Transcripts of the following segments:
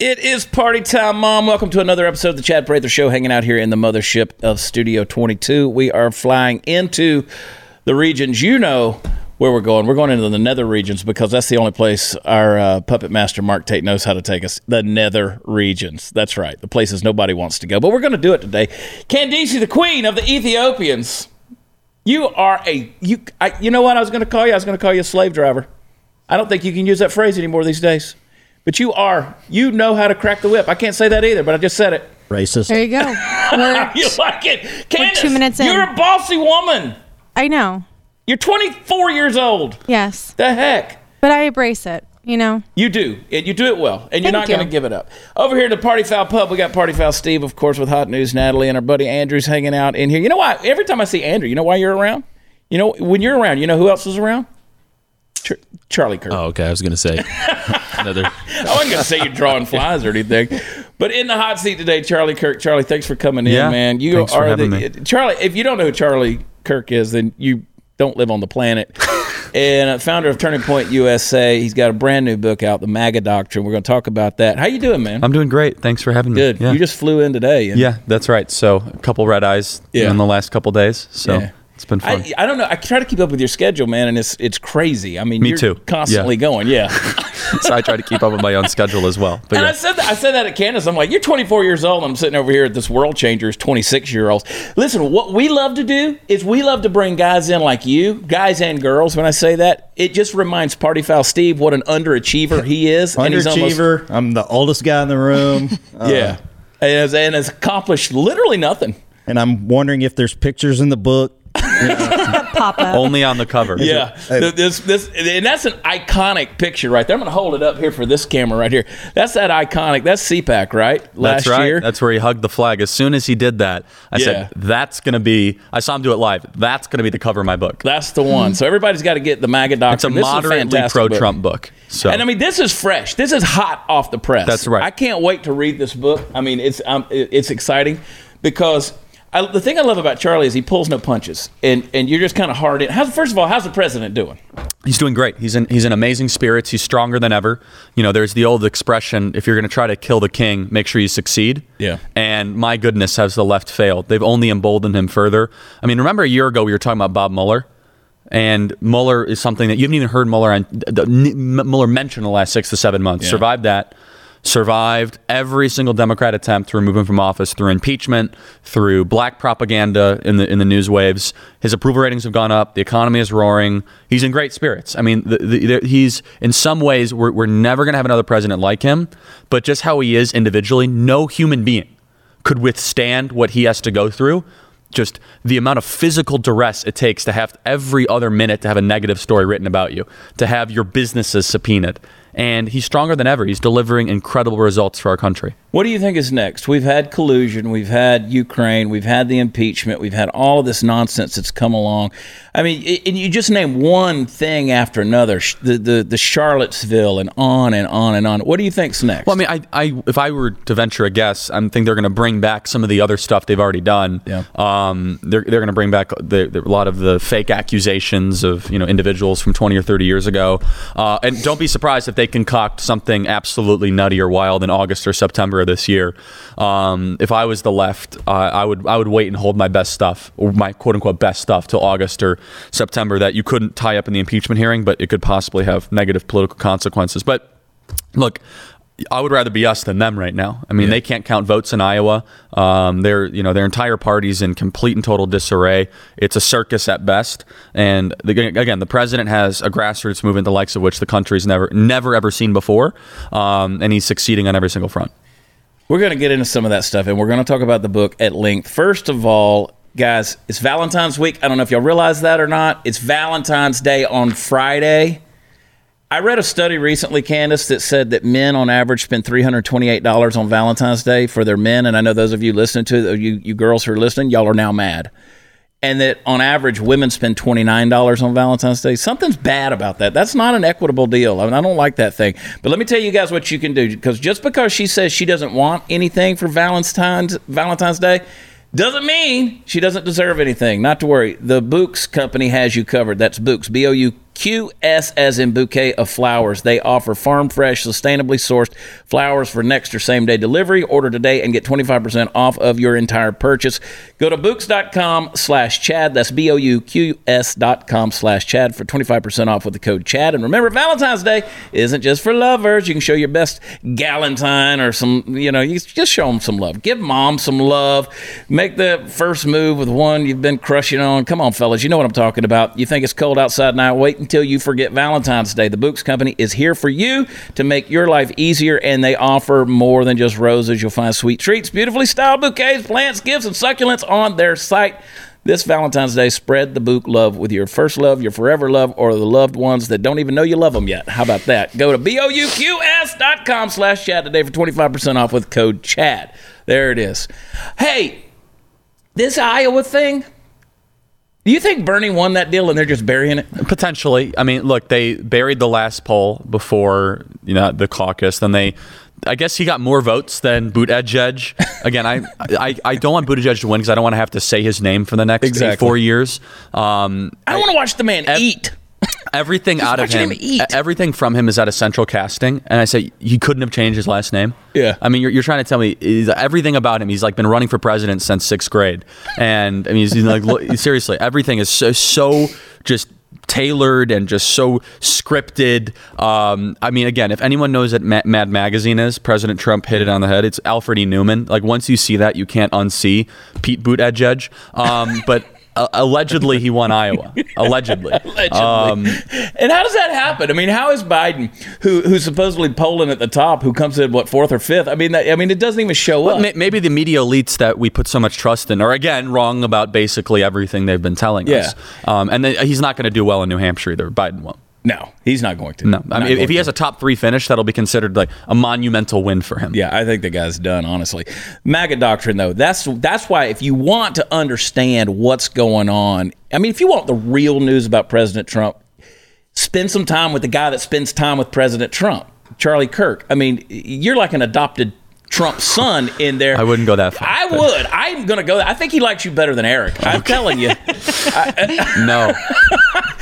It is party time, Mom. Welcome to another episode of the Chad Prather Show, hanging out here in the mothership of Studio 22. We are flying into the regions. You know where we're going. We're going into the nether regions because that's the only place our uh, puppet master, Mark Tate, knows how to take us. The nether regions. That's right. The places nobody wants to go. But we're going to do it today. Candace, the queen of the Ethiopians. You are a you. I, you know what I was going to call you? I was going to call you a slave driver. I don't think you can use that phrase anymore these days. But you are. You know how to crack the whip. I can't say that either, but I just said it. Racist. There you go. You like it, Candace? two minutes in. You're a bossy woman. I know. You're 24 years old. Yes. The heck. But I embrace it, you know? You do. And you do it well. And you're Thank not going to give it up. Over here at the Party Foul Pub, we got Party Foul Steve, of course, with Hot News Natalie, and our buddy Andrew's hanging out in here. You know why? Every time I see Andrew, you know why you're around? You know, when you're around, you know who else is around? Char- Charlie Kirk. Oh, okay. I was gonna say another. I wasn't going to say you're drawing flies or anything. But in the hot seat today, Charlie Kirk. Charlie, thanks for coming in, Yeah, man. You thanks are having the me. Charlie. If you don't know who Charlie Kirk is, then you don't live on the planet. and uh, founder of Turning Point USA, he's got a brand new book out, The MAGA Doctrine. We're going to talk about that. How you doing, man? I'm doing great. Thanks for having me. Good. Yeah. You just flew in today. and- yeah, that's right. So a couple red eyes Yeah. in the last couple days. So Yeah. It's been fun. I, I don't know. I try to keep up with your schedule, man, and it's it's crazy. I mean, Me you're too. constantly Yeah. going. Yeah. so I try to keep up with my own schedule as well. But And I yeah. said that, I said that at Candace. I'm like, you're 24 years old. I'm sitting over here at this World Changers 26 year olds. Listen, what we love to do is we love to bring guys in like you, guys and girls. When I say that, it just reminds Party Foul Steve what an underachiever he is. and he's almost- Underachiever. I'm the oldest guy in the room. Uh, yeah, and has, and has accomplished literally nothing. And I'm wondering if there's pictures in the book. Pop up. Only on the cover. Yeah, Th- this this and that's an iconic picture right there. I'm going to hold it up here for this camera right here. That's that iconic. That's CPAC, right? Last That's right. year. That's where he hugged the flag. As soon as he did that, I Yeah. said, "That's gonna be." I saw him do it live. That's gonna be the cover of my book. That's the one. So everybody's got to get the MAGA doctrine. It's a moderately pro-Trump book. So And I mean, this is fresh. This is hot off the press. That's right. I can't wait to read this book. I mean, it's um, it's exciting because I, the thing I love about Charlie is he pulls no punches, and and you're just kind of hard in. How's first of all, how's the president doing? He's doing great. He's in he's in amazing spirits. He's stronger than ever. You know, there's the old expression: if you're going to try to kill the king, make sure you succeed. Yeah. And my goodness, has the left failed? They've only emboldened him further. I mean, remember a year ago we were talking about Bob Mueller, and Mueller is something that you haven't even heard Mueller on, Mueller mention in the last six to seven months. Yeah. Survived that. Survived every single Democrat attempt to remove him from office through impeachment, through black propaganda in the in the news waves. His approval ratings have gone up. The economy is roaring. He's in great spirits. I mean, the, the, the, he's in some ways we're, we're never going to have another president like him. But just how he is individually, no human being could withstand what he has to go through. Just the amount of physical duress it takes to have every other minute to have a negative story written about you, to have your businesses subpoenaed. And he's stronger than ever. He's delivering incredible results for our country. What do you think is next? We've had collusion, we've had Ukraine, we've had the impeachment, we've had all of this nonsense that's come along. I mean, and you just name one thing after another, the, the, the Charlottesville, and on and on and on. What do you think's next? Well, I mean, I, I if I were to venture a guess, I think they're going to bring back some of the other stuff they've already done. Yeah. Um, they're they're going to bring back the, the, a lot of the fake accusations of you know individuals from 20 or 30 years ago. Uh, and don't be surprised if they concoct something absolutely nutty or wild in August or September of this year. Um, if I was the left, uh, I would I would wait and hold my best stuff or my quote unquote best stuff till August or September that you couldn't tie up in the impeachment hearing, but it could possibly have negative political consequences. But look, I would rather be us than them right now. I mean, they can't count votes in Iowa. Um, their you know their entire party's in complete and total disarray. It's a circus at best. And the, again, the president has a grassroots movement the likes of which the country's never never ever seen before, um, and he's succeeding on every single front. We're going to get into some of that stuff, and we're going to talk about the book at length. First of all, guys, it's Valentine's week. I don't know if y'all realize that or not. It's Valentine's Day on Friday. I read a study recently, Candace, that said that men on average spend $328 on Valentine's Day for their men. And I know those of you listening to you, you girls who are listening, y'all are now mad. And that on average, women spend $29 on Valentine's Day. Something's bad about that. That's not an equitable deal. I mean, I don't like that thing. But let me tell you guys what you can do. Because just because she says she doesn't want anything for Valentine's, Valentine's Day, doesn't mean she doesn't deserve anything. Not to worry. The Bouqs company has you covered. That's Books, B O U QS as in bouquet of flowers. They offer farm fresh, sustainably sourced flowers for next or same day delivery. Order today and get 25% off of your entire purchase. Go to bouqs.com slash Chad. That's B O U Q S dot com slash Chad for 25% off with the code Chad. And remember, Valentine's Day isn't just for lovers. You can show your best galentine or some, you know, you just show them some love. Give mom some love. Make the first move with one you've been crushing on. Come on, fellas. You know what I'm talking about. You think it's cold outside now? Wait until you forget Valentine's Day. The Bouqs Company is here for you to make your life easier, and they offer more than just roses. You'll find sweet treats, beautifully styled bouquets, plants, gifts, and succulents on their site. This Valentine's Day, spread the book love with your first love, your forever love, or the loved ones that don't even know you love them yet. How about that? Go to bouqs.com slash Chad today for 25% off with code CHAD. There it is. Hey, this Iowa thing, do you think Bernie won that deal and they're just burying it? Potentially. I mean, look, they buried the last poll before you know the caucus. Then they, I guess he got more votes than Buttigieg. Again, I, I, I don't want Buttigieg to win because I don't want to have to say his name for the next Exactly. four years. Um, I don't want to watch the man eat. Everything out of him, him eat. everything from him is out of central casting. And I say he couldn't have changed his last name. Yeah. I mean, you're, you're trying to tell me is everything about him. He's like been running for president since sixth grade, and I mean, he's, he's like look, seriously, everything is so so just tailored and just so scripted. Um, I mean, again, if anyone knows what Ma- Mad Magazine is, President Trump hit it on the head. It's Alfred E. Neuman. Like once you see that, you can't unsee Pete Buttigieg. Um, but. Uh, allegedly, he won Iowa. Allegedly. Allegedly. Um, and how does that happen? I mean, how is Biden, who who's supposedly polling at the top, who comes in what fourth or fifth? I mean, that, I mean, it doesn't even show up. Ma- Maybe the media elites that we put so much trust in are again wrong about basically everything they've been telling us. Um, and then he's not going to do well in New Hampshire either. Biden won't. No, he's not going to. No, I mean, if, if he to. has a top three finish, that'll be considered like a monumental win for him. Yeah, I think the guy's done. Honestly, MAGA doctrine though. That's that's why if you want to understand what's going on, I mean, if you want the real news about President Trump, spend some time with the guy that spends time with President Trump, Charlie Kirk. I mean, you're like an adopted Trump son in there. I wouldn't go that far, I but- would. I'm gonna go. I think he likes you better than Eric. I'm telling you. No.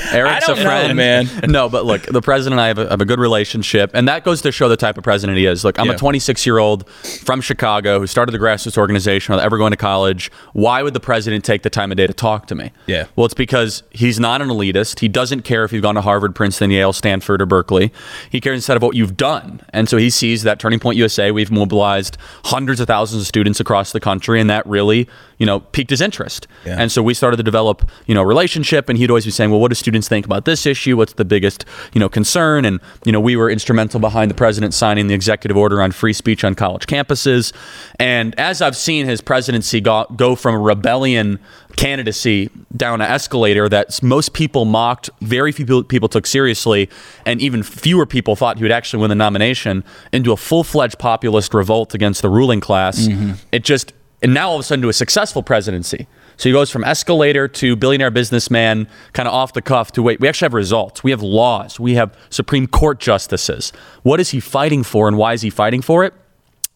Eric's a know, friend, man. No, but look, the president and I have a, have a good relationship, and that goes to show the type of president he is. Look, I'm Yeah. a 26 year old from Chicago who started the grassroots organization without ever going to college. Why would the president take the time of day to talk to me? Yeah. Well, it's because he's not an elitist. He doesn't care if you've gone to Harvard, Princeton, Yale, Stanford, or Berkeley. He cares instead of what you've done. And so he sees that Turning Point USA, we've mobilized hundreds of thousands of students across the country, and that really, you know, piqued his interest. Yeah. And so we started to develop, you know, a relationship, and he'd always be saying, well, what do students think about this issue? What's the biggest, you know, concern? And, you know, we were instrumental behind the president signing the executive order on free speech on college campuses. And as I've seen his presidency go, go from a rebellion candidacy down an escalator that most people mocked, very few people- people took seriously, and even fewer people thought he would actually win the nomination, into a full fledged populist revolt against the ruling class. Mm-hmm. It just, and now all of a sudden to a successful presidency. So he goes from escalator to billionaire businessman, kind of off the cuff, to wait, we actually have results. We have laws. We have Supreme Court justices. What is he fighting for and why is he fighting for it?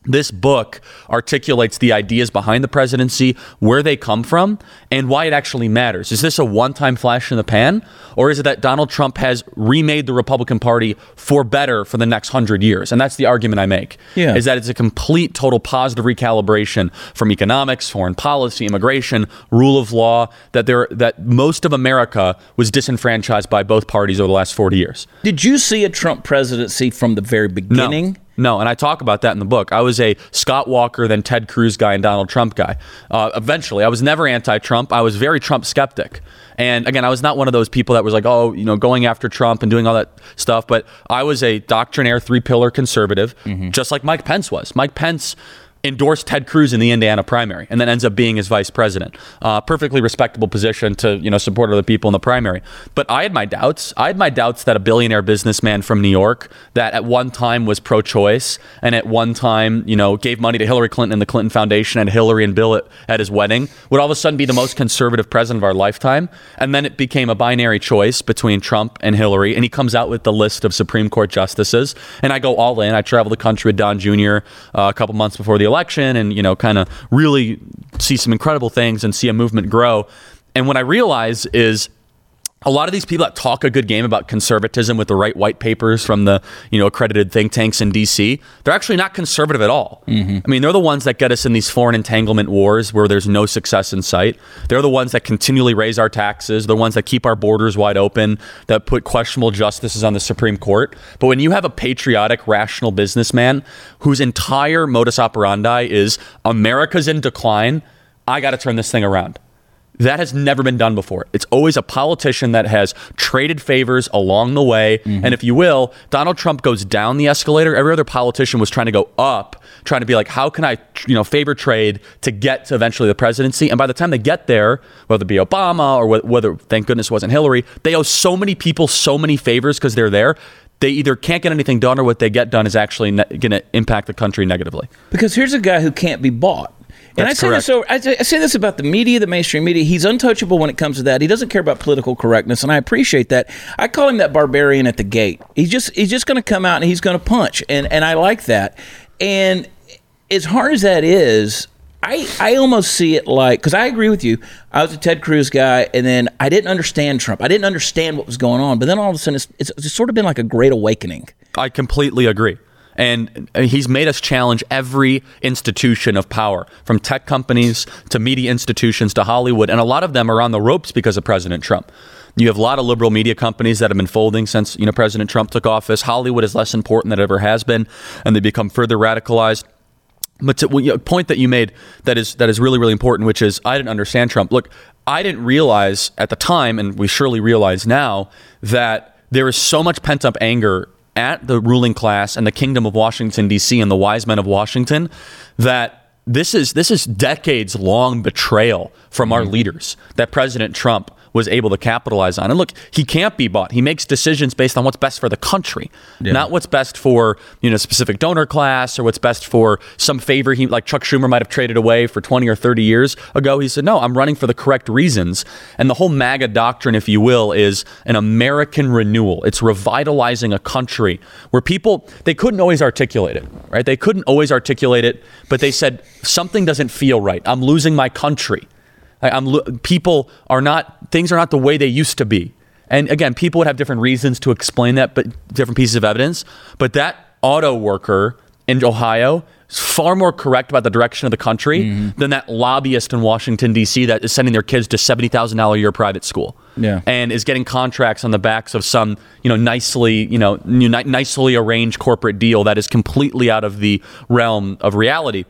This book articulates the ideas behind the presidency, where they come from, and why it actually matters. Is this a one time flash in the pan, or is it that Donald Trump has remade the Republican Party for better for the next hundred years? And that's the argument I make. Yeah. Is that it's a complete, total positive recalibration from economics, foreign policy, immigration, rule of law, that there that most of America was disenfranchised by both parties over the last 40 years. Did you see a Trump presidency from the very beginning? No. No, and I talk about that in the book. I was a Scott Walker, then Ted Cruz guy, and Donald Trump guy. Uh, eventually, I was never anti-Trump. I was very Trump skeptic. And again, I was not one of those people that was like, oh, you know, going after Trump and doing all that stuff. But I was a doctrinaire, three-pillar conservative, just like Mike Pence was. Mike Pence endorsed Ted Cruz in the Indiana primary, and then ends up being his vice president. Uh, perfectly respectable position to you know support other people in the primary. But I had my doubts. I had my doubts that a billionaire businessman from New York that at one time was pro-choice and at one time you know gave money to Hillary Clinton and the Clinton Foundation and Hillary and Bill at, at his wedding would all of a sudden be the most conservative president of our lifetime. And then it became a binary choice between Trump and Hillary, and he comes out with the list of Supreme Court justices, and I go all in. I travel the country with Don Jr. Uh, a couple months before the election, and you know, kind of really see some incredible things and see a movement grow. And what I realize is a lot of these people that talk a good game about conservatism with the right white papers from the you know accredited think tanks in DC, they're actually not conservative at all. Mm-hmm. I mean, they're the ones that get us in these foreign entanglement wars where there's no success in sight. They're the ones that continually raise our taxes. The ones that keep our borders wide open. That put questionable justices on the Supreme Court. But when you have a patriotic, rational businessman whose entire modus operandi is America's in decline, I got to turn this thing around. That has never been done before. It's always a politician that has traded favors along the way. Mm-hmm. And if you will, Donald Trump goes down the escalator. Every other politician was trying to go up, trying to be like, how can I, you know, favor trade to get to eventually the presidency? And by the time they get there, whether it be Obama or whether, thank goodness, it wasn't Hillary, they owe so many people so many favors because they're there. They either can't get anything done or what they get done is actually ne- going to impact the country negatively. Because here's a guy who can't be bought. And I say this over, I, say- I say this about the media, the mainstream media. He's untouchable when it comes to that. He doesn't care about political correctness, and I appreciate that. I call him that barbarian at the gate. He's just he's just going to come out and he's going to punch, and and I like that. And as hard as that is, I I almost see it like because I agree with you. I was a Ted Cruz guy, and then I didn't understand Trump. I didn't understand what was going on, but then all of a sudden, it's, it's, it's sort of been like a great awakening. I completely agree. And he's made us challenge every institution of power, from tech companies to media institutions to Hollywood. And a lot of them are on the ropes because of President Trump. You have a lot of liberal media companies that have been folding since you know President Trump took office. Hollywood is less important than it ever has been, and they become further radicalized. But to, a point that you made that is that is really really important, which is I didn't understand Trump. Look, I didn't realize at the time, and we surely realize now that there is so much pent up anger at the ruling class and the kingdom of Washington D.C. and the wise men of Washington that this is this is decades long betrayal from our mm-hmm. leaders that President Trump was able to capitalize on. And look, he can't be bought. He makes decisions based on what's best for the country, not what's best for you know specific donor class or what's best for some favor he like Chuck Schumer might have traded away for 20 or 30 years ago. He said, "No, I'm running for the correct reasons." And the whole MAGA doctrine, if you will, is an American renewal. It's revitalizing a country where people they couldn't always articulate it, right? They couldn't always articulate it, but they said something doesn't feel right. I'm losing my country. I- I'm people are not things are not the way they used to be. And again, people would have different reasons to explain that, but different pieces of evidence. But that auto worker in Ohio is far more correct about the direction of the country mm-hmm. than that lobbyist in Washington D.C. that is sending their kids to seventy thousand dollar a year private school. Yeah. and is getting contracts on the backs of some you know nicely you know ni- nicely arranged corporate deal that is completely out of the realm of reality.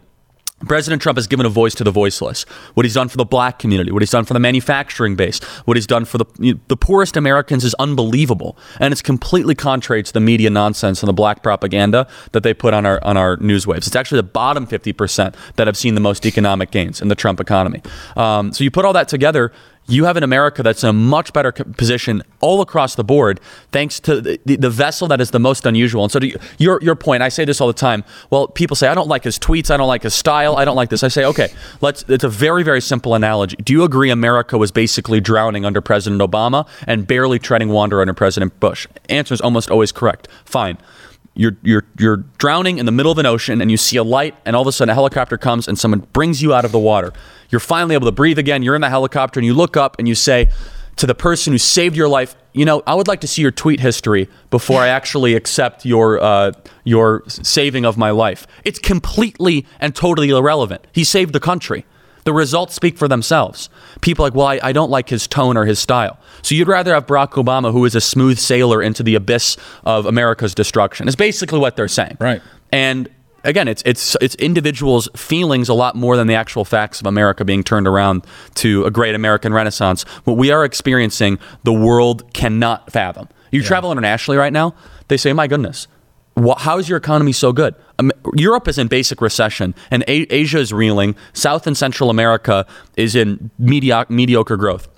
President Trump has given a voice to the voiceless. What he's done for the black community, what he's done for the manufacturing base, what he's done for the you know, the poorest Americans is unbelievable, and it's completely contrary to the media nonsense and the black propaganda that they put on our on our news waves. It's actually the bottom fifty percent that have seen the most economic gains in the Trump economy. Um, so you put all that together, you have an America that's in a much better position all across the board, thanks to the, the, vessel that is the most unusual. And so, your your point, I say this all the time. Well, people say I don't like his tweets, I don't like his style, I don't like this. I say, okay, let's. It's a very very simple analogy. Do you agree America was basically drowning under President Obama and barely treading water under President Bush? Answer is almost always correct. Fine you're you're you're drowning in the middle of an ocean and you see a light and all of a sudden a helicopter comes and someone brings you out of the water. You're finally able to breathe again. You're in the helicopter and you look up and you say to the person who saved your life, you know, I would like to see your tweet history before I actually accept your uh, your saving of my life. It's completely and totally irrelevant. He saved the country. The results speak for themselves. People are like, well, I, I don't like his tone or his style. So you'd rather have Barack Obama, who is a smooth sailor into the abyss of America's destruction. Is basically what they're saying. Right. And again, it's it's it's individuals' feelings a lot more than the actual facts of America being turned around to a great American Renaissance. What we are experiencing, the world cannot fathom. You travel internationally right now, they say, "My goodness, how is your economy so good?" Um, Europe is in basic recession, and A- Asia is reeling. South and Central America is in mediocre, mediocre growth.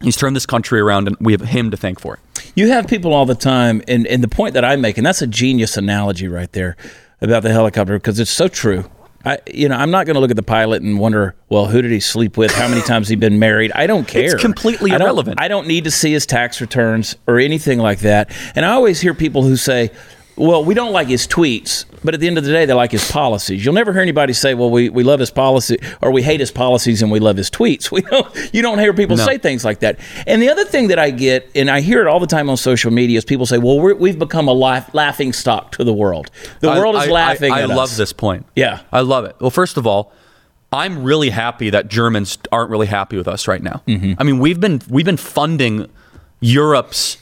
He's turned this country around, and we have him to thank for it. You have people all the time, and, and the point that I make, and that's a genius analogy right there about the helicopter because it's so true. I, you know, I'm not going to look at the pilot and wonder, well, who did he sleep with? How many times he been married? I don't care. It's completely I irrelevant. I don't need to see his tax returns or anything like that. And I always hear people who say, well, we don't like his tweets, but at the end of the day, they like his policies. You'll never hear anybody say, well, we, we love his policy or we hate his policies and we love his tweets. We don't, you don't hear people No. say things like that. And the other thing that I get, and I hear it all the time on social media, is people say, well, we're, we've become a laugh, laughing stock to the world. The I- world is I- laughing I, I love us. this point. Yeah. I love it. Well, first of all, I'm really happy that Germans aren't really happy with us right now. Mm-hmm. I mean, we've been we've been funding Europe's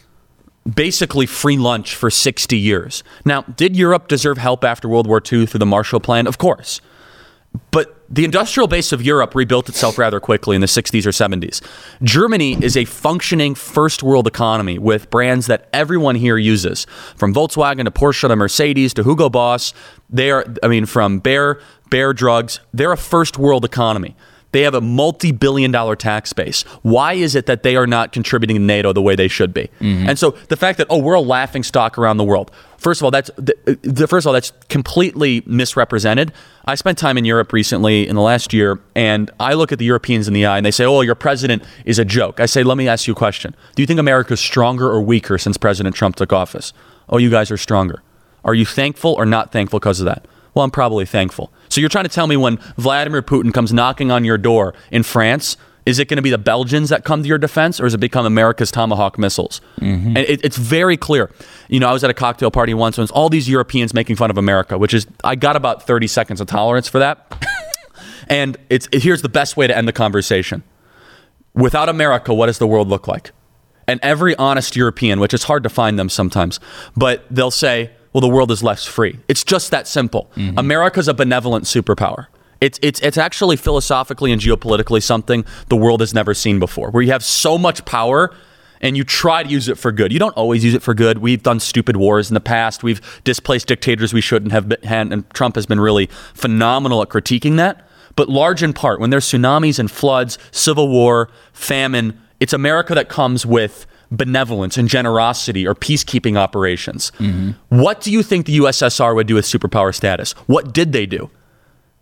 basically free lunch for 60 years. Now, did Europe deserve help after World War II through the Marshall Plan? Of course. But the industrial base of Europe rebuilt itself rather quickly in the 60s or 70s. Germany is a functioning first world economy with brands that everyone here uses, from Volkswagen to Porsche to Mercedes to Hugo Boss. They are, I mean, from Bayer, Bayer Drugs. They're a first world economy. They have a multi billion dollar tax base. Why is it that they are not contributing to NATO the way they should be? Mm-hmm. And so the fact that, oh, we're a laughing stock around the world. First of all, that's the, uh, the, first of all that's completely misrepresented. I spent time in Europe recently in the last year, and I look at the Europeans in the eye, and they say, "Oh, your president is a joke." I say, "Let me ask you a question. Do you think America's stronger or weaker since President Trump took office?" "Oh, you guys are stronger." Are you thankful or not thankful because of that? Well, I'm probably thankful. So you're trying to tell me when Vladimir Putin comes knocking on your door in France, is it going to be the Belgians that come to your defense, or does it become America's Tomahawk missiles? Mm-hmm. And it, it's very clear. You know, I was at a cocktail party once, and it was all these Europeans making fun of America, which is I got about 30 seconds of tolerance for that. and it's here's the best way to end the conversation. Without America, what does the world look like? And every honest European, which is hard to find them sometimes, but they'll say, well, the world is less free. It's just that simple. Mm-hmm. America's a benevolent superpower. It's, it's, it's actually philosophically and geopolitically something the world has never seen before, where you have so much power and you try to use it for good. You don't always use it for good. We've done stupid wars in the past. We've displaced dictators we shouldn't have been, and Trump has been really phenomenal at critiquing that. But large in part, when there's tsunamis and floods, civil war, famine, it's America that comes with benevolence and generosity or peacekeeping operations. Mm-hmm. What do you think the USSR would do with superpower status? What did they do?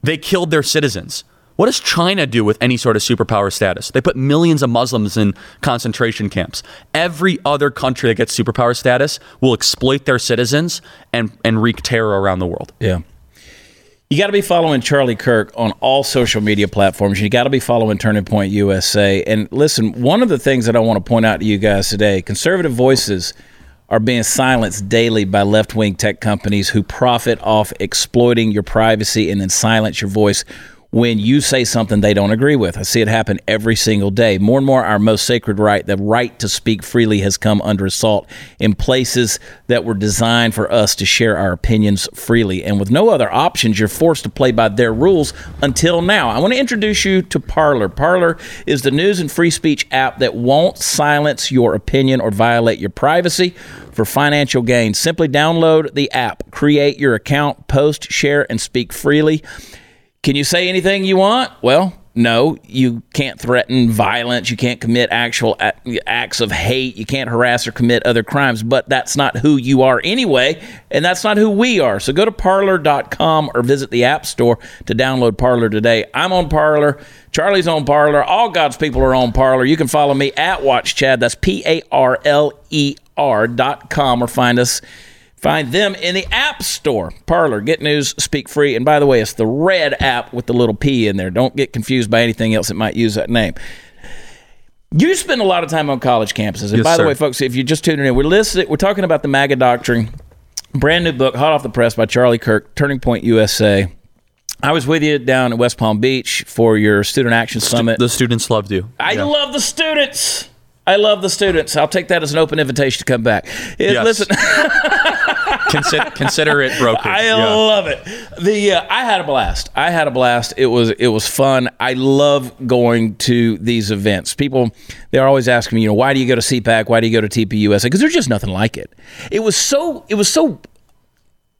They killed their citizens. What does China do with any sort of superpower status? They put millions of Muslims in concentration camps. Every other country that gets superpower status will exploit their citizens and, and wreak terror around the world. Yeah. You got to be following Charlie Kirk on all social media platforms. You got to be following Turning Point USA. And listen, one of the things that I want to point out to you guys today conservative voices are being silenced daily by left wing tech companies who profit off exploiting your privacy and then silence your voice when you say something they don't agree with. I see it happen every single day. More and more, our most sacred right, the right to speak freely, has come under assault in places that were designed for us to share our opinions freely. And with no other options, you're forced to play by their rules until now. I want to introduce you to Parler. Parler is the news and free speech app that won't silence your opinion or violate your privacy for financial gain. Simply download the app, create your account, post, share, and speak freely. Can you say anything you want? Well, no, you can't threaten violence. You can't commit actual acts of hate. You can't harass or commit other crimes. But that's not who you are anyway, and that's not who we are. So go to parler.com or visit the App Store to download Parler today. I'm on Parler. Charlie's on Parler. All God's people are on Parler. You can follow me at Watch Chad. That's P A R L E R dot com or find us. Find them in the App Store. Parler, Get News, Speak Free. And by the way, it's the red app with the little P in there. Don't get confused by anything else that might use that name. You spend a lot of time on college campuses. And Yes, by the sir. way, folks, if you're just tuning in, we're listening, we're talking about the MAGA doctrine. Brand new book, hot off the press by Charlie Kirk, Turning Point USA. I was with you down at West Palm Beach for your Student Action Summit. The students loved you. I Yeah. love the students. I love the students. I'll take that as an open invitation to come back. It- Yes. Listen, Consider, consider it broken. I Yeah. love it. The uh, I had a blast. I had a blast. It was it was fun. I love going to these events. People they're always asking me, you know, why do you go to CPAC? Why do you go to TPUSA? Because there's just nothing like it. It was so it was so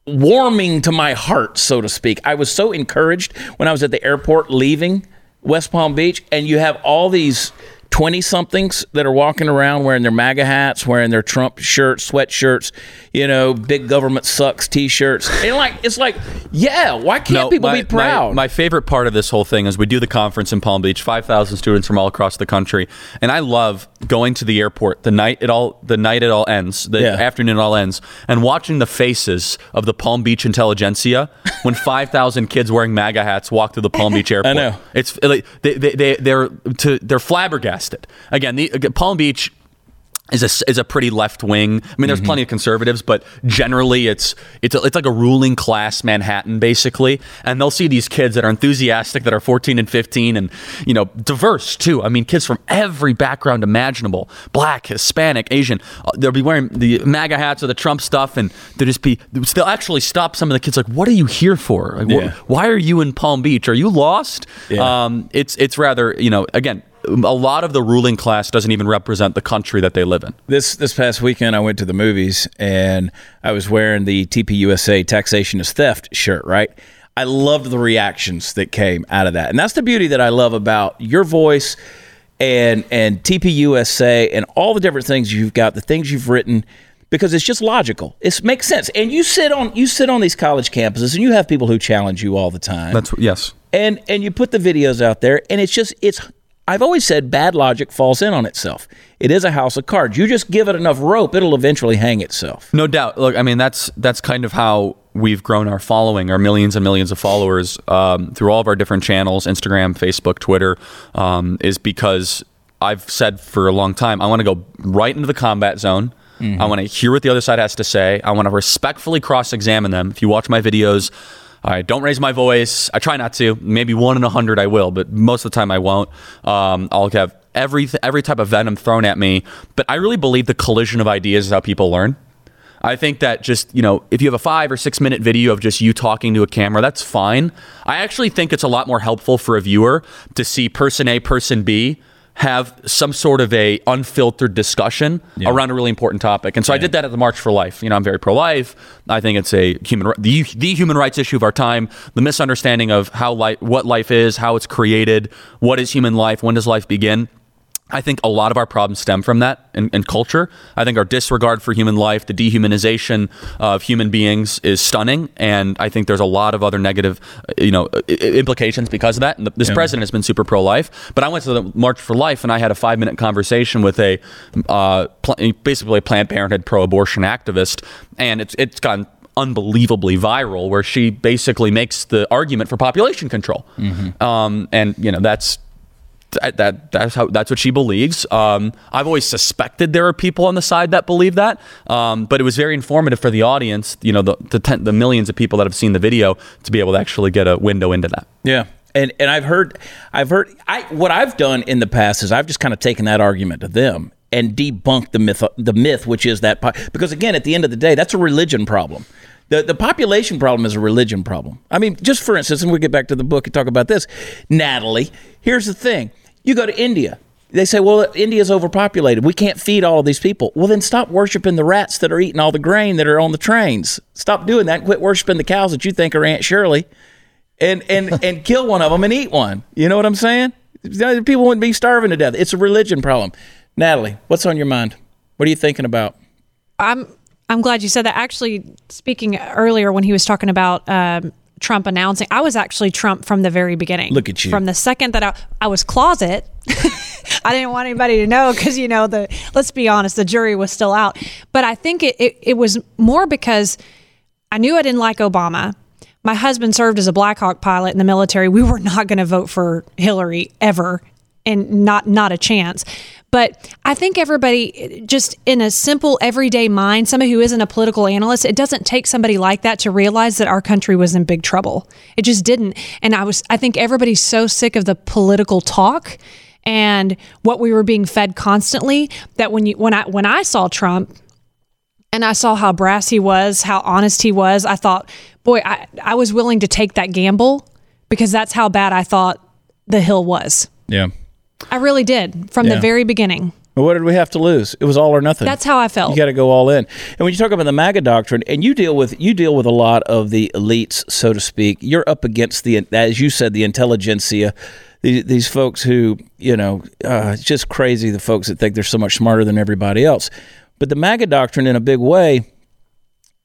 warming to my heart, so to speak. I was so encouraged when I was at the airport leaving West Palm Beach, and you have all these 20 somethings that are walking around wearing their MAGA hats, wearing their Trump shirts, sweatshirts, you know, big government sucks t-shirts. And like it's like, yeah, why can't people my, be proud? My, my favorite part of this whole thing is we do the conference in Palm Beach, five thousand students from all across the country, and I love going to the airport the night it all the night it all ends, the Yeah. afternoon it all ends, and watching the faces of the Palm Beach intelligentsia when five thousand kids wearing MAGA hats walk through the Palm Beach airport. I know. it's like they they, they they're to they're flabbergasted. Again, the Palm Beach is a is a pretty left wing. I mean, there's plenty of conservatives, but generally it's it's a, it's like a ruling class Manhattan basically. And they'll see these kids that are enthusiastic, that are 14 and 15, and you know diverse too. I mean, kids from every background imaginable: black, Hispanic, Asian. Uh, They'll be wearing the MAGA hats or the Trump stuff, and they'll just be they'll actually stop some of the kids like, "What are you here for? Like, wh- why are you in Palm Beach? Are you lost?" Yeah. Um, it's it's rather you know again. A lot of the ruling class doesn't even represent the country that they live in. This this past weekend, I went to the movies and I was wearing the TPUSA "Taxation is Theft" shirt. Right, I loved the reactions that came out of that, and that's the beauty that I love about your voice and and TPUSA and all the different things you've got, the things you've written. Because it's just logical. It makes sense, and you sit on you sit on these college campuses, and you have people who challenge you all the time That's yes. and and you put the videos out there and it's just it's I've always said bad logic falls in on itself. It is a house of cards. You just give it enough rope, it'll eventually hang itself. No doubt. Look, I mean that's that's kind of how we've grown our following, our millions and millions of followers um, through all of our different channels, Instagram, Facebook, Twitter, um, is because I've said for a long time I want to go right into the combat zone. I want to hear what the other side has to say. I want to respectfully cross-examine them. If you watch my videos, I don't raise my voice. I try not to. Maybe one in a hundred I will, but most of the time I won't. Um, I'll have every every type of venom thrown at me. But I really believe the collision of ideas is how people learn. I think that just, you know, if you have a five or six minute video of just you talking to a camera, that's fine. I actually think it's a lot more helpful for a viewer to see person A, person B have some sort of a unfiltered discussion around a really important topic. And so I did that at the March for Life. You know, I'm very pro life. I think it's a human the, the human rights issue of our time, the misunderstanding of how life what life is, how it's created, what is human life, when does life begin. I think a lot of our problems stem from that in, in culture. I think our disregard for human life, the dehumanization of human beings is stunning. And I think there's a lot of other negative, uh, you know, i- implications because of that. And the, this president has been super pro-life. But I went to the March for Life and I had a five-minute conversation with a uh, pl- basically a Planned Parenthood pro-abortion activist. And it's, it's gone unbelievably viral where she basically makes the argument for population control. Um, and, you know, that's that, that that's how that's what she believes. Um, I've always suspected there are people on the side that believe that, um, but it was very informative for the audience. You know, the the, ten, the millions of people that have seen the video to be able to actually get a window into that. Yeah. And and I've heard I've heard I what I've done in the past is I've just kind of taken that argument to them and debunked the myth the myth which is that because again at the end of the day that's a religion problem. The, the population problem is a religion problem. I mean, just for instance, and we get back to the book and talk about this. Natalie, here's the thing. You go to India. They say, well, India's overpopulated. We can't feed all of these people. Well, then stop worshiping the rats that are eating all the grain that are on the trains. Stop doing that and quit worshiping the cows that you think are Aunt Shirley and and and kill one of them and eat one. You know what I'm saying? People wouldn't be starving to death. It's a religion problem. Natalie, what's on your mind? What are you thinking about? I'm I'm glad you said that. Actually, speaking earlier when he was talking about um, Trump announcing, I was actually Trump from the very beginning. Look at you. From the second that I, I was closet, I didn't want anybody to know because you know the. Let's be honest, the jury was still out. But I think it, it it was more because I knew I didn't like Obama. My husband served as a Black Hawk pilot in the military. We were not going to vote for Hillary ever, and not not a chance. But I think everybody, just in a simple everyday mind, somebody who isn't a political analyst, it doesn't take somebody like that to realize that our country was in big trouble. It just didn't. And I was, I think everybody's so sick of the political talk and what we were being fed constantly that when you when I when I saw Trump and I saw how brass he was, how honest he was, I thought, boy, I, I was willing to take that gamble because that's how bad I thought the hill was. Yeah. I really did from Yeah. the very beginning. Well, what did we have to lose? It was all or nothing. That's how I felt. You got to go all in. And when you talk about the MAGA doctrine, and you deal with you deal with a lot of the elites, so to speak. You're up against the, as you said, the intelligentsia. These, these folks who, you know, uh, it's just crazy. The folks that think they're so much smarter than everybody else. But the MAGA doctrine, in a big way,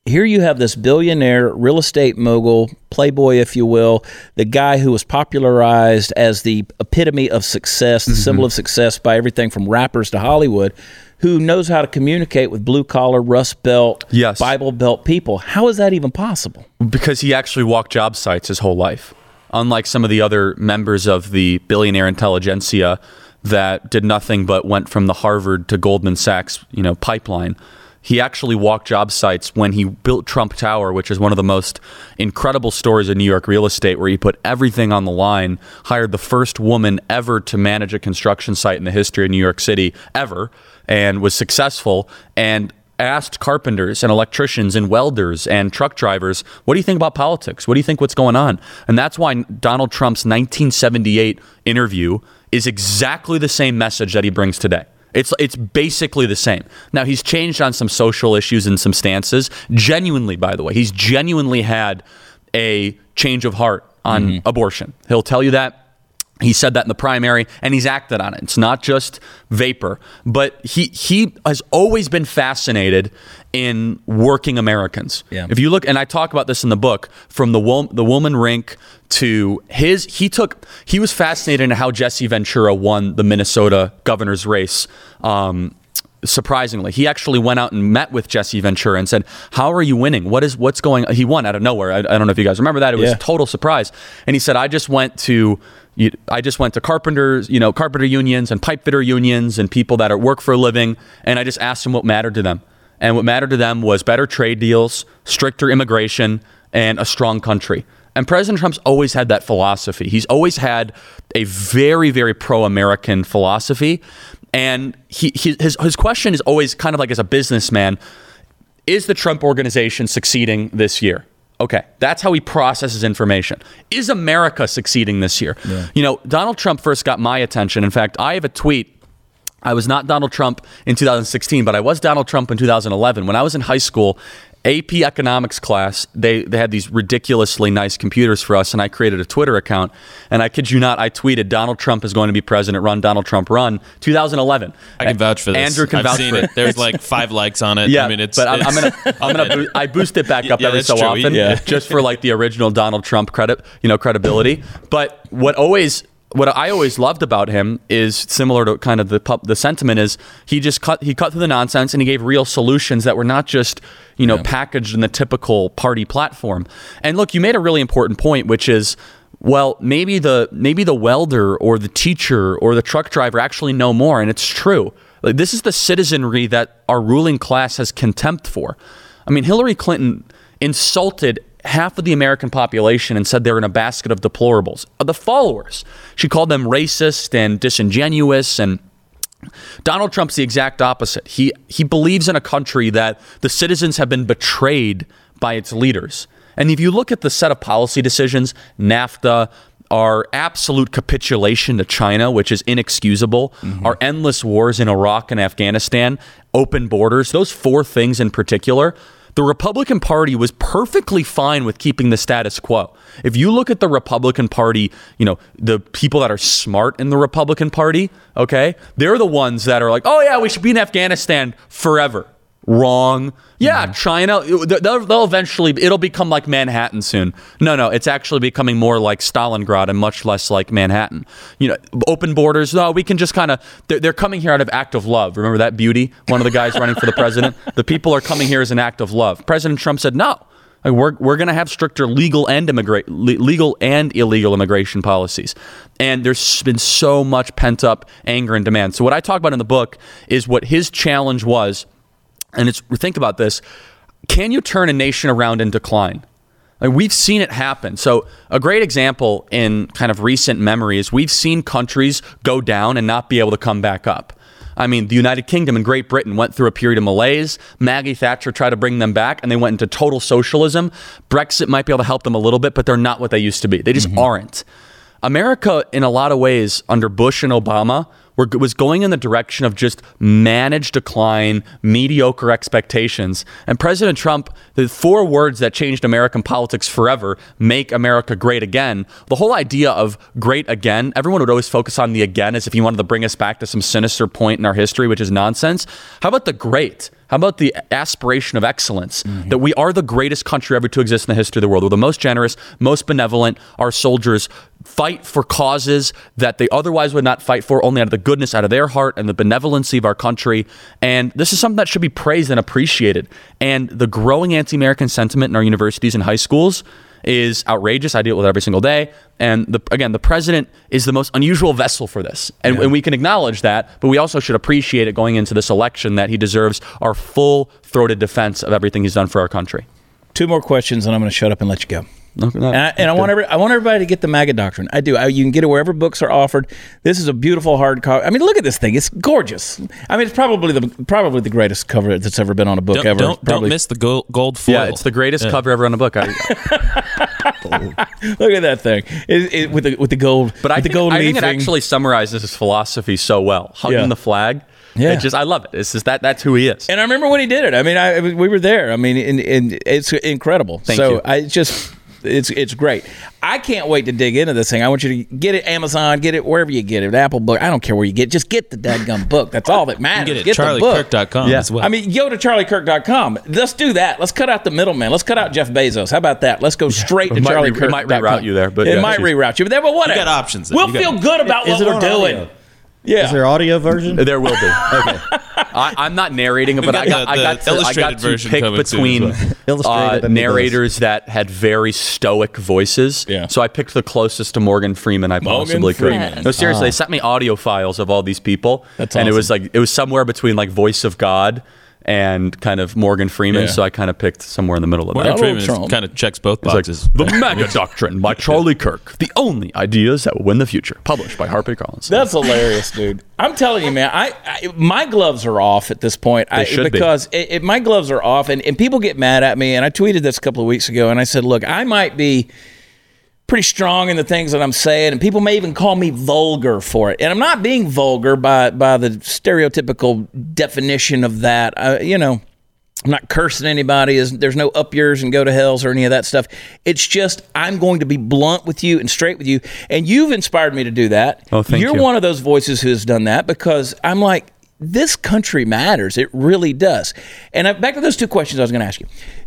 here you have this billionaire real estate mogul, playboy, if you will, the guy who was popularized as the epitome of success, the Mm-hmm. symbol of success by everything from rappers to Hollywood, who knows how to communicate with blue collar, Rust Belt, Yes. Bible Belt people. How is that even possible? because he actually walked job sites his whole life. Unlike some of the other members of the billionaire intelligentsia that did nothing but went from the Harvard to Goldman Sachs, you know, pipeline. He actually walked job sites when he built Trump Tower, which is one of the most incredible stories in New York real estate, where he put everything on the line, hired the first woman ever to manage a construction site in the history of New York City ever, and was successful. And asked carpenters and electricians and welders and truck drivers, what do you think about politics? What do you think what's going on? And that's why Donald Trump's 1978 interview is exactly the same message that he brings today. It's it's basically the same. Now he's changed on some social issues and some stances. Genuinely, by the way, he's genuinely had a change of heart on mm-hmm. abortion. He'll tell you that. He said that in the primary, and he's acted on it. It's not just vapor, but he he has always been fascinated in working Americans. Yeah. If you look, and I talk about this in the book, from the wom- the Wollman Rink to his, he took he was fascinated in how Jesse Ventura won the Minnesota governor's race. Um, surprisingly he actually went out and met with jesse ventura and said how are you winning what is what's going he won out of nowhere i, I don't know if you guys remember that it was Yeah. a total surprise and he said i just went to you- i just went to carpenters you know carpenter unions and pipe fitter unions and people that are work for a living and i just asked them what mattered to them and what mattered to them was better trade deals stricter immigration and a strong country and President Trump's always had that philosophy. He's always had a very, very pro American philosophy. And he, he, his, his question is always kind of like as a businessman is the Trump organization succeeding this year? Okay, that's how he processes information. Is America succeeding this year? You know, Donald Trump first got my attention. In fact, I have a tweet. I was not Donald Trump in 2016, but I was Donald Trump in 2011. When I was in high school, AP economics class, they, they had these ridiculously nice computers for us, and I created a Twitter account. And I kid you not, I tweeted, Donald Trump is going to be president, run Donald Trump, run, 2011. I can vouch for this. Andrew can I've vouch seen for it. There's like five likes on it. yeah, I mean, it's. but I'm, I'm gonna, I'm gonna, boo- I boost it back up Yeah, every so true. often, Yeah. just for like the original Donald Trump credit, you know, credibility. But what always, what I always loved about him is similar to kind of the pub, the sentiment is he just cut, he cut through the nonsense and he gave real solutions that were not just, you know, packaged in the typical party platform. And look, you made a really important point, which is. Well, maybe the maybe the welder or the teacher or the truck driver actually know more, and it's true. Like, this is the citizenry that our ruling class has contempt for. I mean, Hillary Clinton insulted half of the American population and said they're in a basket of deplorables. Uh, The followers. She called them racist and disingenuous and Donald Trump's the exact opposite. He he believes in a country that the citizens have been betrayed by its leaders. And if you look at the set of policy decisions, NAFTA, our absolute capitulation to China, which is inexcusable, our endless wars in Iraq and Afghanistan, open borders, those four things in particular, the Republican Party was perfectly fine with keeping the status quo. If you look at the Republican Party, you know, the people that are smart in the Republican Party, okay, they're the ones that are like, oh, yeah, we should be in Afghanistan forever. Wrong. Yeah, mm-hmm. China, they'll, they'll eventually, it'll become like Manhattan soon. No, no, it's actually becoming more like Stalingrad and much less like Manhattan. You know, open borders, no, we can just kind of, they're, they're coming here out of act of love. Remember that beauty? One of the guys running for the president? The people are coming here as an act of love. President Trump said, no. Like we're we're going to have stricter legal and immigrate legal and illegal immigration policies, and there's been so much pent up anger and demand. So what I talk about in the book is what his challenge was, and it's think about this: can you turn a nation around in decline? Like we've seen it happen. So a great example in kind of recent memory is we've seen countries go down and not be able to come back up. I mean, the United Kingdom and Great Britain went through a period of malaise. Maggie Thatcher tried to bring them back, and they went into total socialism. Brexit might be able to help them a little bit, but they're not what they used to be. They just mm-hmm. aren't. America, in a lot of ways, under Bush and Obama, were, was going in the direction of just managed decline, mediocre expectations. And President Trump, the four words that changed American politics forever make America great again. The whole idea of great again, everyone would always focus on the again as if he wanted to bring us back to some sinister point in our history, which is nonsense. How about the great? How about the aspiration of excellence mm-hmm. that we are the greatest country ever to exist in the history of the world? We're the most generous, most benevolent. Our soldiers fight for causes that they otherwise would not fight for, only out of the goodness out of their heart and the benevolency of our country. And this is something that should be praised and appreciated. And the growing anti American sentiment in our universities and high schools is outrageous. I deal with it every single day. And the, again, the president is the most unusual vessel for this. And, and we can acknowledge that, but we also should appreciate it going into this election that he deserves our full throated defense of everything he's done for our country. Two more questions, and I'm going to shut up and let you go. Okay, And I, and I want every, I want everybody to get the MAGA doctrine. I do. I, you can get it wherever books are offered. This is a beautiful hard cover. I mean, look at this thing. It's gorgeous. I mean, it's probably the probably the greatest cover that's ever been on a book Don't, ever. don't, don't Probably- miss the gold, gold foil. Yeah, it's the greatest cover ever on a book. I, Look at that thing it, it, with the with the gold. but I with think, the gold I think it leafing. actually summarizes his philosophy so well. Hugging Yeah. the flag. Yeah. It just I love it. It's just that that's who he is. And I remember when he did it. I mean, I we were there. I mean, and, and it's incredible. Thank so you. I just. It's it's great. I can't wait to dig into this thing. I want you to get it Amazon, get it wherever you get it, Apple Book. I don't care where you get. it. Just get the dadgum book. That's all that You matters. can get it the book. charliekirk.com Yeah. as well. I mean, go to charliekirk.com. Let's do that. Let's cut out the middleman. Let's cut out Jeff Bezos. How about that? Let's go straight to It might re- it might reroute you there, but it yeah, might geez. reroute you. But, that, but whatever. You got options then. We'll got- feel good about Is what we're doing. audio? Yeah. Is there audio version? There will be. Okay. I, I'm not narrating it, but I got got, the- I the got to, I got to version pick between well. uh, Illustrated, I need those. narrators that had very stoic voices. Yeah. So I picked the closest to Morgan Freeman I Morgan possibly could. Freeman. No, seriously, they sent me audio files of all these people, That's and it was like it was somewhere between like Voice of God and kind of Morgan Freeman. Yeah. So I kind of picked somewhere in the middle of Morgan that. Donald Freeman Trump. kind of checks both It's like boxes. the MAGA Doctrine by Charlie Kirk, the only ideas that will win the future, published by Harper Collins. That's hilarious, dude. I'm telling you, man. I, I my gloves are off at this point. I, should be. because it, it- my gloves are off, and, and people get mad at me. And I tweeted this a couple of weeks ago, and I said, "Look, I might be pretty strong in the things that I'm saying, and people may even call me vulgar for it. And I'm not being vulgar by by the stereotypical definition of that. I, you know." I'm not cursing anybody. There's no up yours and go to hells or any of that stuff. It's just I'm going to be blunt with you and straight with you, and you've inspired me to do that. Oh, thank You're you. one of those voices who has done that because I'm like, this country matters. It really does. And I, back to those two questions I was going to ask you.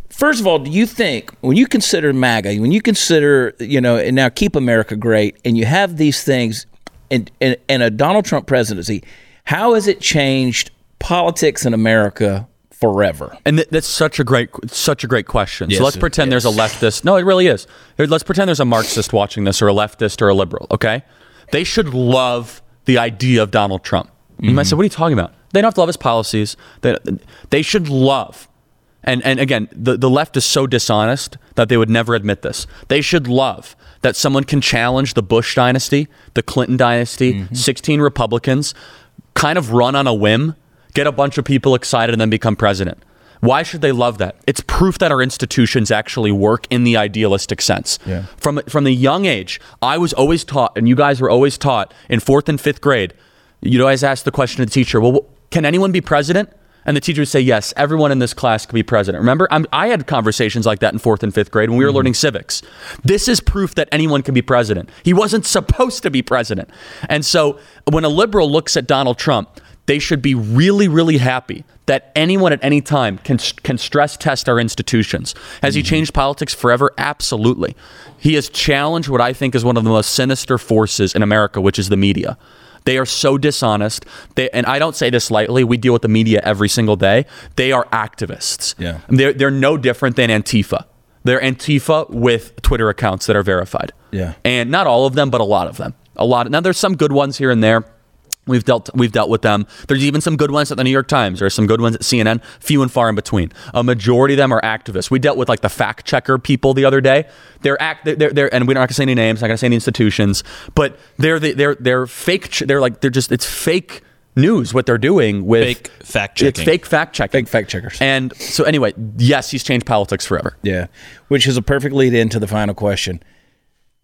First of all, do you think when you consider MAGA, when you consider, you know, and now keep America great, and you have these things, and and, and a Donald Trump presidency, how has it changed politics in America forever? And th- that's such a great, such a great question. Yes, so let's it pretend there's a leftist. No, it really is. Let's pretend there's a Marxist watching this, or a leftist, or a liberal. Okay, they should love the idea of Donald Trump. You might mm-hmm. say, "What are you talking about?" They don't have to love his policies. They, they should love. And and again, the, the left is so dishonest that they would never admit this. They should love that someone can challenge the Bush dynasty, the Clinton dynasty, mm-hmm. 16 Republicans, kind of run on a whim, get a bunch of people excited, and then become president. Why should they love that? It's proof that our institutions actually work in the idealistic sense. Yeah. From from the young age, I was always taught, and you guys were always taught in fourth and fifth grade. You'd always ask the question to the teacher, "Well, can anyone be president?" And the teacher would say, "Yes, everyone in this class could be president." Remember, I'm, I had conversations like that in fourth and fifth grade when we were mm-hmm. learning civics. This is proof that anyone can be president. He wasn't supposed to be president, and so when a liberal looks at Donald Trump, they should be really, really happy that anyone at any time can can stress test our institutions. Has he mm-hmm. changed politics forever? Absolutely. He has challenged what I think is one of the most sinister forces in America, which is the media. They are so dishonest. They, and I don't say this lightly. We deal with the media every single day. They are activists. Yeah. They're, they're no different than Antifa. They're Antifa with Twitter accounts that are verified. Yeah. And not all of them, but a lot of them. A lot. Of, Now there's some good ones here and there. We've dealt we've dealt with them. There's even some good ones at the New York Times. There's some good ones at CNN. Few and far in between. A majority of them are activists. We dealt with like the fact checker people the other day. They're act. They're, they're and we're not gonna say any names. Not gonna say any institutions. But they're the, they're they're fake. ch- They're like they're just it's fake news what they're doing with Fake fact checking. It's checking. fake fact checking. Fake fact checkers. And so anyway, yes, he's changed politics forever. Yeah, which is a perfect lead into the final question.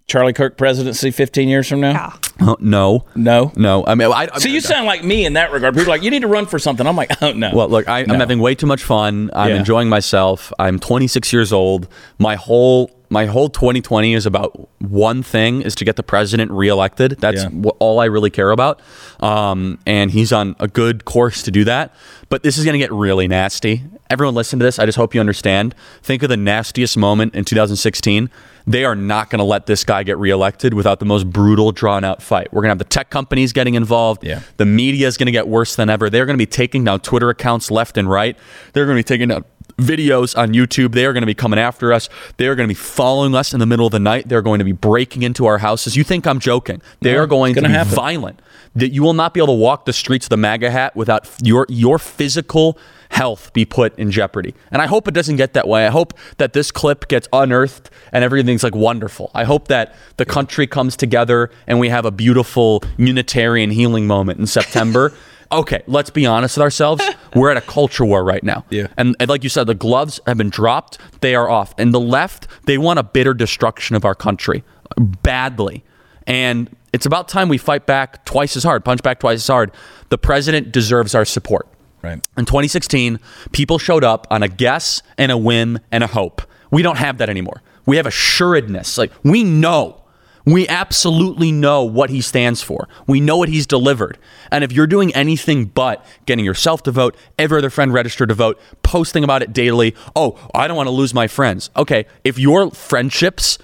Charlie Kirk presidency 15 years from now? Yeah. Uh, no, No. no. I mean, I, I So you sound like me in that regard. People are like, you need to run for something. I'm like, oh no. Well, look, I, No. I'm having way too much fun. I'm Yeah. enjoying myself. I'm 26 years old. My whole my whole 2020 is about one thing: is to get the president reelected. That's Yeah. wh- all I really care about. Um, and he's on a good course to do that. But this is going to get really nasty. Everyone, listen to this. I just hope you understand. Think of the nastiest moment in 2016. They are not going to let this guy get reelected without the most brutal, drawn out fight. We're going to have the tech companies getting involved. Yeah. The media is going to get worse than ever. They're going to be taking down Twitter accounts left and right. They're going to be taking down videos on YouTube. They are going to be coming after us. They are going to be following us in the middle of the night. They're going to be breaking into our houses. You think I'm joking? They No, are going to be happen. violent. That you will not be able to walk the streets of the MAGA hat without your your physical health be put in jeopardy. And I hope it doesn't get that way. I hope that this clip gets unearthed and everything's like wonderful. I hope that the country comes together and we have a beautiful Unitarian healing moment in September. okay, let's be honest with ourselves. We're at a culture war right now. Yeah. And, and like you said, the gloves have been dropped. They are off. And the left, they want a bitter destruction of our country badly. And it's about time we fight back twice as hard, punch back twice as hard. The president deserves our support. Right. In 2016, people showed up on a guess and a whim and a hope. We don't have that anymore. We have assuredness. Like, we know. We absolutely know what he stands for. We know what he's delivered. And if you're doing anything but getting yourself to vote, every other friend registered to vote, posting about it daily, oh, I don't want to lose my friends. Okay, if your friendships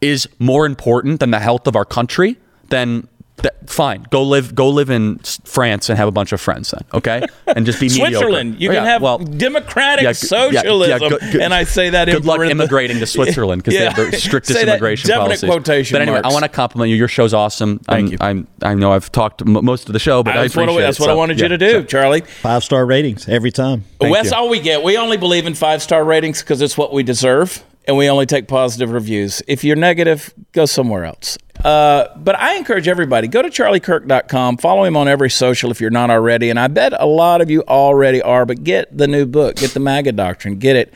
is more important than the health of our country, then th- fine. Go live go live in France and have a bunch of friends then, okay? And just be mediocre. Switzerland. You Oh, can yeah, have well, democratic yeah, g- yeah, yeah, socialism. good- good- and I say that in Good luck parenth- immigrating to Switzerland because Yeah. they have the strictest Say immigration definite policies. quotation but anyway, marks. I want to compliment you. Your show's awesome. Thank I'm, you. I'm, I know I've talked m- most of the show, but I That's, what, appreciate I, that's it. what I wanted you yeah, to do, so- Charlie. Five star ratings every time. Well, that's you. all we get. We only believe in five star ratings because it's what we deserve, and we only take positive reviews. If you're negative, go somewhere else. Uh, but I encourage everybody go to charliekirk.com, follow him on every social if you're not already, and I bet a lot of you already are. But get the new book, get the MAGA Doctrine, get it.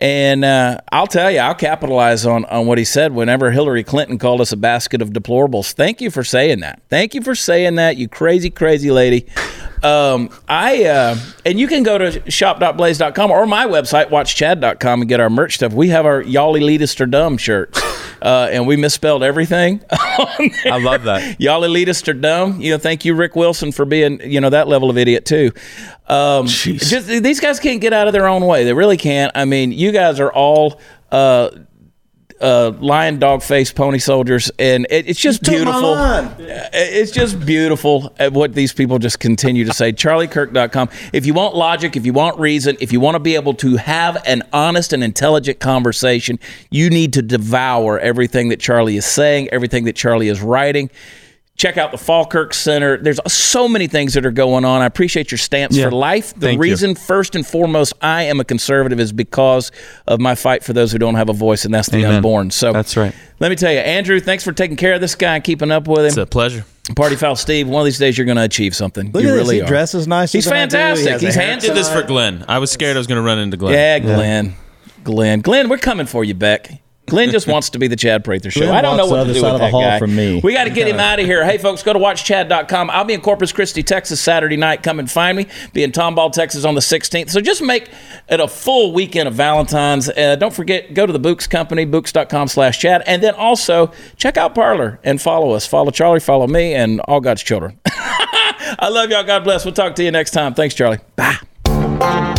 And uh, I'll tell you, I'll capitalize on, on what he said whenever Hillary Clinton called us a basket of deplorables. Thank you for saying that. Thank you for saying that, you crazy, crazy lady. Um, I uh, and you can go to shop.blaze.com or my website, watchchad.com, and get our merch stuff. We have our Y'all elitist or dumb shirts, uh, and we misspelled everything. I love that. Y'all elitist or dumb. You know, thank you, Rick Wilson, for being you know that level of idiot too. Um, just these guys can't get out of their own way. They really can't. I mean, you guys are all. Uh, uh, lion dog face pony soldiers and it, it's just beautiful. Uh, it's just beautiful at what these people just continue to say. Charliekirk.com if you want logic if you want reason if you want to be able to have an honest and intelligent conversation you need to devour everything that charlie is saying everything that charlie is writing check out the falkirk center there's so many things that are going on i appreciate your stance Yeah. for life the Thank you. reason first and foremost i am a conservative is because of my fight for those who don't have a voice and that's the Amen. unborn so That's right. let me tell you andrew thanks for taking care of this guy and keeping up with him It's a pleasure. Party foul Steve, one of these days you're going to achieve something. Look you at this. really He are. dresses nicer He's than I do. He fantastic. He's haircut. handsome. Did this for Glenn. I was scared I was going to run into Glenn. Yeah, Glenn. Glenn. Glenn, we're coming for you, Beck. Glenn just wants to be the Chad Prather show. Glenn I don't know what to other do side with of the that hall guy. from me. We got to get him out of here. Hey, folks, go to watchchad.com. I'll be in Corpus Christi, Texas, Saturday night. Come and find me. Be in Tomball, Texas on the 16th. So just make it a full weekend of Valentine's. Uh, don't forget, go to the Bouqs Company, bouqs.com slash Chad. And then also check out Parler and follow us. Follow Charlie, follow me, and all God's children. I love y'all. God bless. We'll talk to you next time. Thanks, Charlie. Bye.